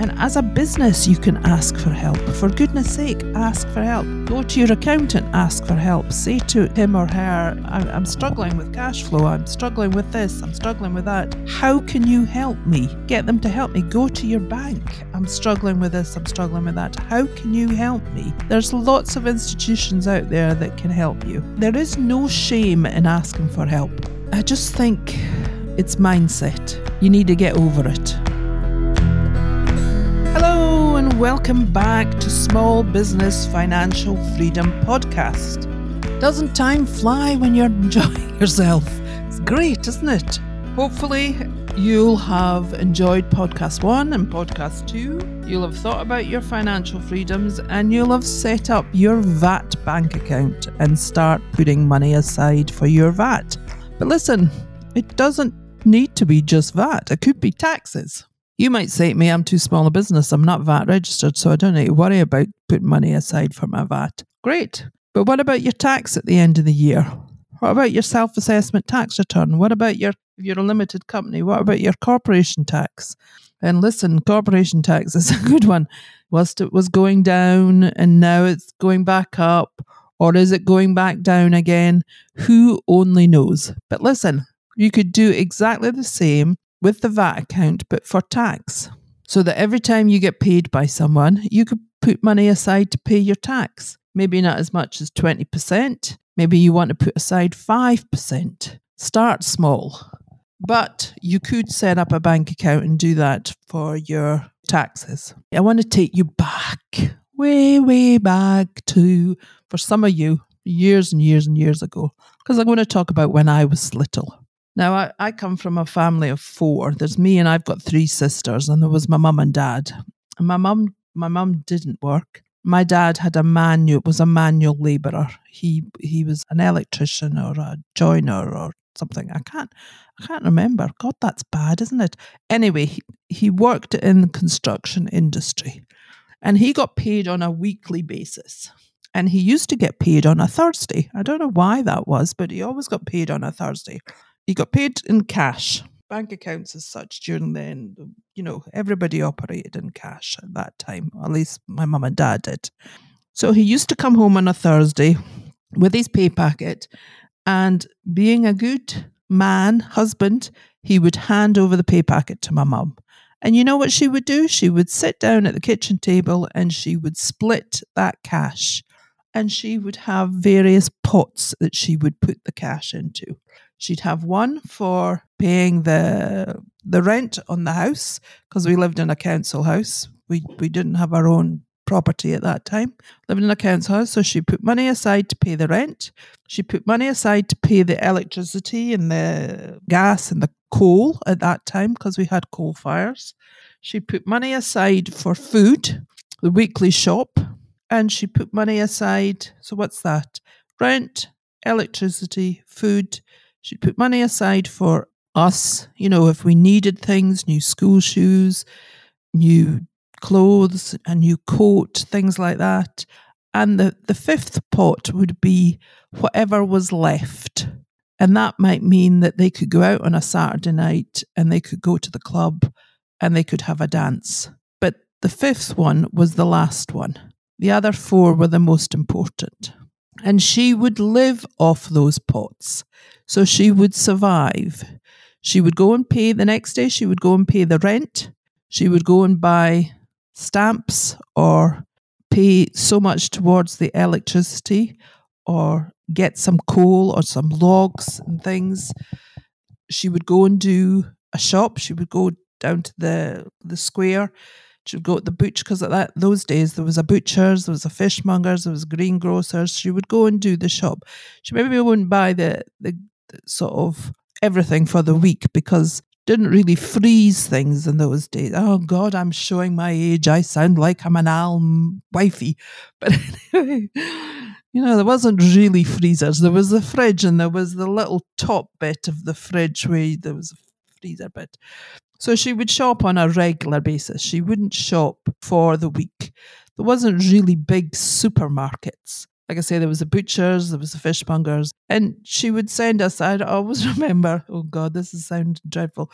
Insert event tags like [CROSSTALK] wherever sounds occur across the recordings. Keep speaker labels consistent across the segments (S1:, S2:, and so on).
S1: And as a business, you can ask for help. For goodness sake, ask for help. Go to your accountant, ask for help. Say to him or her, I'm, struggling with cash flow. I'm struggling with this. I'm struggling with that. How can you help me? Get them to help me. Go to your bank. I'm struggling with this. I'm struggling with that. How can you help me? There's lots of institutions out there that can help you. There is no shame in asking for help. I just think it's mindset. You need to get over it. Welcome back to Small Business Financial Freedom Podcast. Doesn't time fly when you're [LAUGHS] enjoying yourself? It's great, isn't it? Hopefully, you'll have enjoyed podcast one and podcast two. You'll have thought about your financial freedoms and you'll have set up your VAT bank account and start putting money aside for your VAT. But listen, it doesn't need to be just VAT, it could be taxes. You might say to me, I'm too small a business, I'm not VAT registered, so I don't need to worry about putting money aside for my VAT. Great. But what about your tax at the end of the year? What about your self assessment tax return? What about your, if you're a limited company, what about your corporation tax? And listen, corporation tax [LAUGHS] is a good one. Whilst it was going down and now it's going back up, or is it going back down again? Who only knows? But listen, you could do exactly the same with the VAT account, but for tax. So that every time you get paid by someone, you could put money aside to pay your tax. Maybe not as much as 20%. Maybe you want to put aside 5%. Start small. But you could set up a bank account and do that for your taxes. I want to take you back, way, way back to, for some of you, years and years and years ago, because I'm going to talk about when I was little. Now, I, I come from a family of four. There's me and I've got three sisters, and there was my mum and dad. And my mum, my mum didn't work. My dad had a manual was a manual labourer. He he was an electrician or a joiner or something. I can't I can't remember. God, that's bad, isn't it? Anyway, he, he worked in the construction industry, and he got paid on a weekly basis. And he used to get paid on a Thursday. I don't know why that was, but he always got paid on a Thursday. He got paid in cash. Bank accounts as such during then, you know, everybody operated in cash at that time. At least my mum and dad did. So he used to come home on a Thursday with his pay packet and being a good man, husband, he would hand over the pay packet to my mum. And you know what she would do? She would sit down at the kitchen table and she would split that cash. And she would have various pots that she would put the cash into. She'd have one for paying the the rent on the house because we lived in a council house. We we didn't have our own property at that time. Living in a council house, so she put money aside to pay the rent. She put money aside to pay the electricity and the gas and the coal at that time because we had coal fires. She put money aside for food, the weekly shop, and she put money aside. So what's that? Rent, electricity, food, She'd put money aside for us, you know, if we needed things, new school shoes, new clothes, a new coat, things like that. And the, the fifth pot would be whatever was left. And that might mean that they could go out on a Saturday night and they could go to the club and they could have a dance. But the fifth one was the last one. The other four were the most important. And she would live off those pots. So she would survive. She would go and pay the next day, she would go and pay the rent. She would go and buy stamps or pay so much towards the electricity or get some coal or some logs and things. She would go and do a shop. She would go down to the the square she would go to the butcher because at that those days there was a butcher's, there was a fishmonger's, there was greengrocers. She would go and do the shop. She maybe wouldn't buy the, the, the sort of everything for the week because didn't really freeze things in those days. Oh God, I'm showing my age. I sound like I'm an Al wifey. [LAUGHS] But anyway, you know, there wasn't really freezers. There was the fridge and there was the little top bit of the fridge where there was a freezer bit. So she would shop on a regular basis. She wouldn't shop for the week. There wasn't really big supermarkets. Like I say, there was the butchers, there was the fishmongers, and she would send us. I always [LAUGHS] remember. Oh God, this is sound dreadful.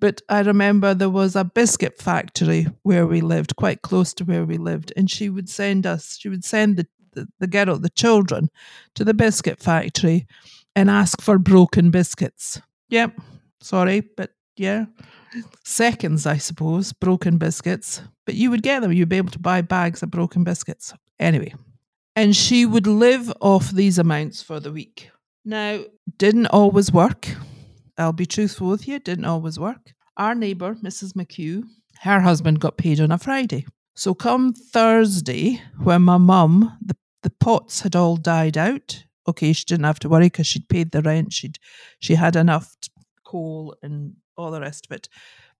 S1: But I remember there was a biscuit factory where we lived, quite close to where we lived, and she would send us, she would send the, the, the girl, the children, to the biscuit factory and ask for broken biscuits. Yep, sorry, but yeah. Seconds, I suppose, broken biscuits. But you would get them, you'd be able to buy bags of broken biscuits. Anyway, and she would live off these amounts for the week. Now, didn't always work. I'll be truthful with you, didn't always work. Our neighbour, Mrs. McHugh, her husband got paid on a Friday. So come Thursday, when my mum, the, the pots had all died out. Okay, she didn't have to worry because she'd paid the rent. She'd she had enough coal and all the rest of it.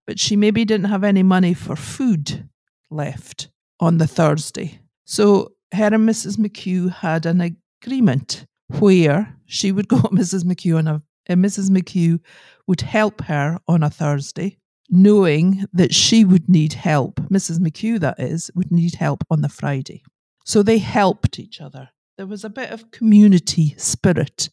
S1: But she maybe didn't have any money for food left on the Thursday. So her and Mrs. McHugh had an agreement where she would go [LAUGHS] to Mrs. McHugh on a uh, and Mrs. McHugh would help her on a Thursday, knowing that she would need help. Mrs. McHugh, that is, would need help on the Friday. So they helped each other. There was a bit of community spirit.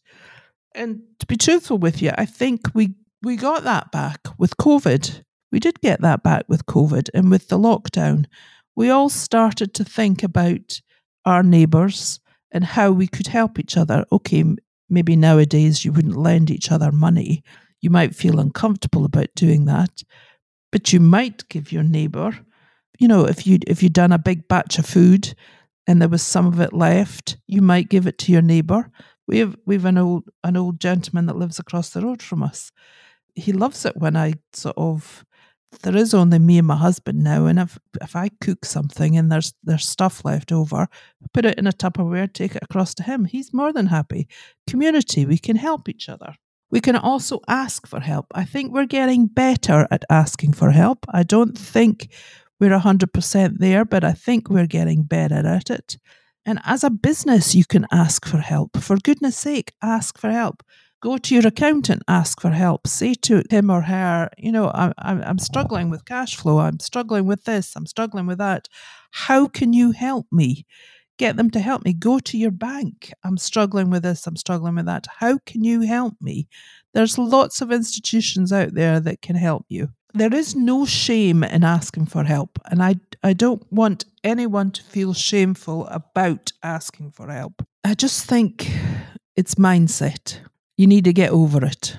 S1: And to be truthful with you, I think we, we got that back with COVID. We did get that back with COVID and with the lockdown. We all started to think about our neighbours and how we could help each other. Okay, maybe nowadays you wouldn't lend each other money. You might feel uncomfortable about doing that, but you might give your neighbour, you know, if you if you'd done a big batch of food and there was some of it left, you might give it to your neighbour. We have we've an old an old gentleman that lives across the road from us. He loves it when I sort of there is only me and my husband now, and if if I cook something and there's there's stuff left over, put it in a Tupperware, take it across to him. He's more than happy. Community, we can help each other. We can also ask for help. I think we're getting better at asking for help. I don't think we're 100% there, but I think we're getting better at it. And as a business, you can ask for help. For goodness sake, ask for help go to your accountant, ask for help, say to him or her, you know, I'm, I'm struggling with cash flow, I'm struggling with this, I'm struggling with that. How can you help me? Get them to help me. Go to your bank. I'm struggling with this, I'm struggling with that. How can you help me? There's lots of institutions out there that can help you. There is no shame in asking for help, and I, I don't want anyone to feel shameful about asking for help. I just think it's mindset. You need to get over it.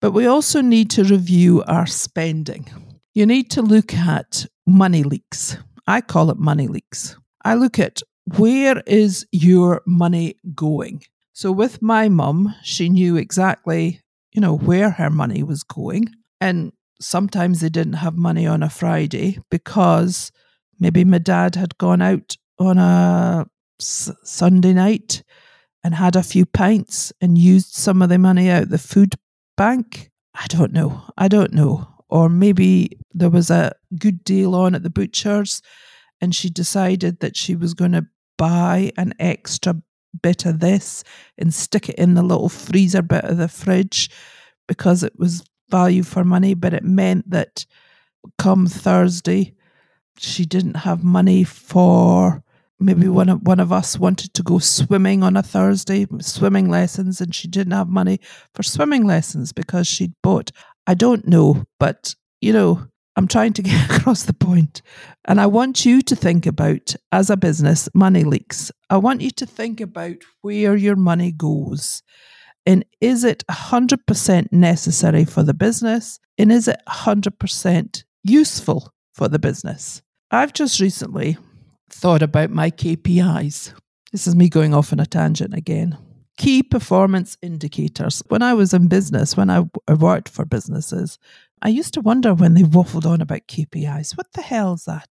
S1: But we also need to review our spending. You need to look at money leaks. I call it money leaks. I look at where is your money going? So with my mum, she knew exactly, you know, where her money was going. And sometimes they didn't have money on a Friday because maybe my dad had gone out on a Sunday night and had a few pints and used some of the money out the food bank? I don't know. I don't know. Or maybe there was a good deal on at the butcher's and she decided that she was going to buy an extra bit of this and stick it in the little freezer bit of the fridge because it was value for money, but it meant that come Thursday, she didn't have money for maybe mm-hmm. one of one of us wanted to go swimming on a Thursday, swimming lessons, and she didn't have money for swimming lessons because she'd bought. I don't know, but you know, I'm trying to [LAUGHS] get across the point. And I want you to think about, as a business, money leaks. I want you to think about where your money goes. And is it 100% necessary for the business? And is it 100% useful for the business? I've just recently thought about my KPIs. This is me going off on a tangent again. Key performance indicators. When I was in business, when I worked for businesses, I used to wonder when they waffled on about KPIs. What the hell is that?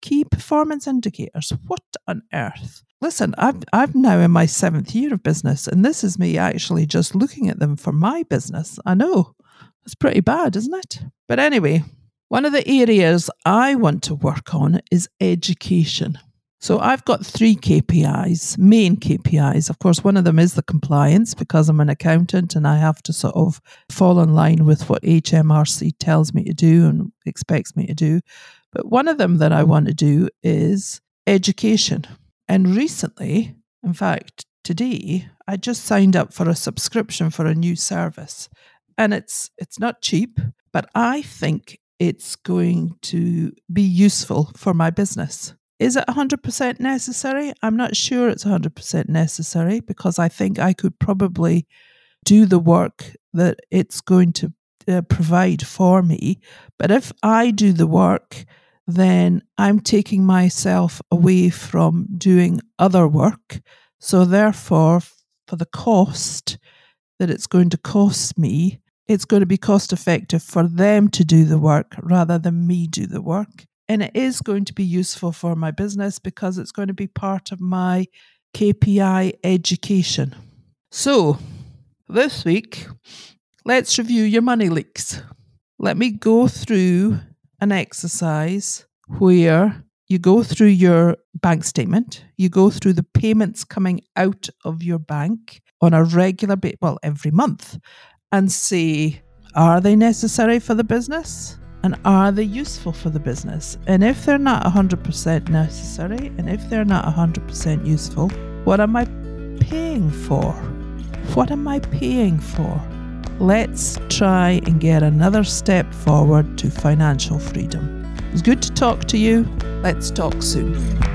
S1: Key performance indicators. What on earth? Listen, I'm, I'm now in my seventh year of business, and this is me actually just looking at them for my business. I know it's pretty bad, isn't it? But anyway, one of the areas I want to work on is education. So I've got three KPIs, main KPIs. Of course, one of them is the compliance because I'm an accountant and I have to sort of fall in line with what HMRC tells me to do and expects me to do. But one of them that I want to do is education. And recently, in fact, today, I just signed up for a subscription for a new service. And it's it's not cheap, but I think it's going to be useful for my business. Is it 100% necessary? I'm not sure it's 100% necessary because I think I could probably do the work that it's going to uh, provide for me. But if I do the work, then I'm taking myself away from doing other work. So, therefore, for the cost that it's going to cost me, it's going to be cost effective for them to do the work rather than me do the work. And it is going to be useful for my business because it's going to be part of my KPI education. So, this week, let's review your money leaks. Let me go through an exercise where you go through your bank statement, you go through the payments coming out of your bank on a regular basis, well, every month, and see are they necessary for the business? And are they useful for the business? And if they're not 100% necessary, and if they're not 100% useful, what am I paying for? What am I paying for? Let's try and get another step forward to financial freedom. It was good to talk to you. Let's talk soon.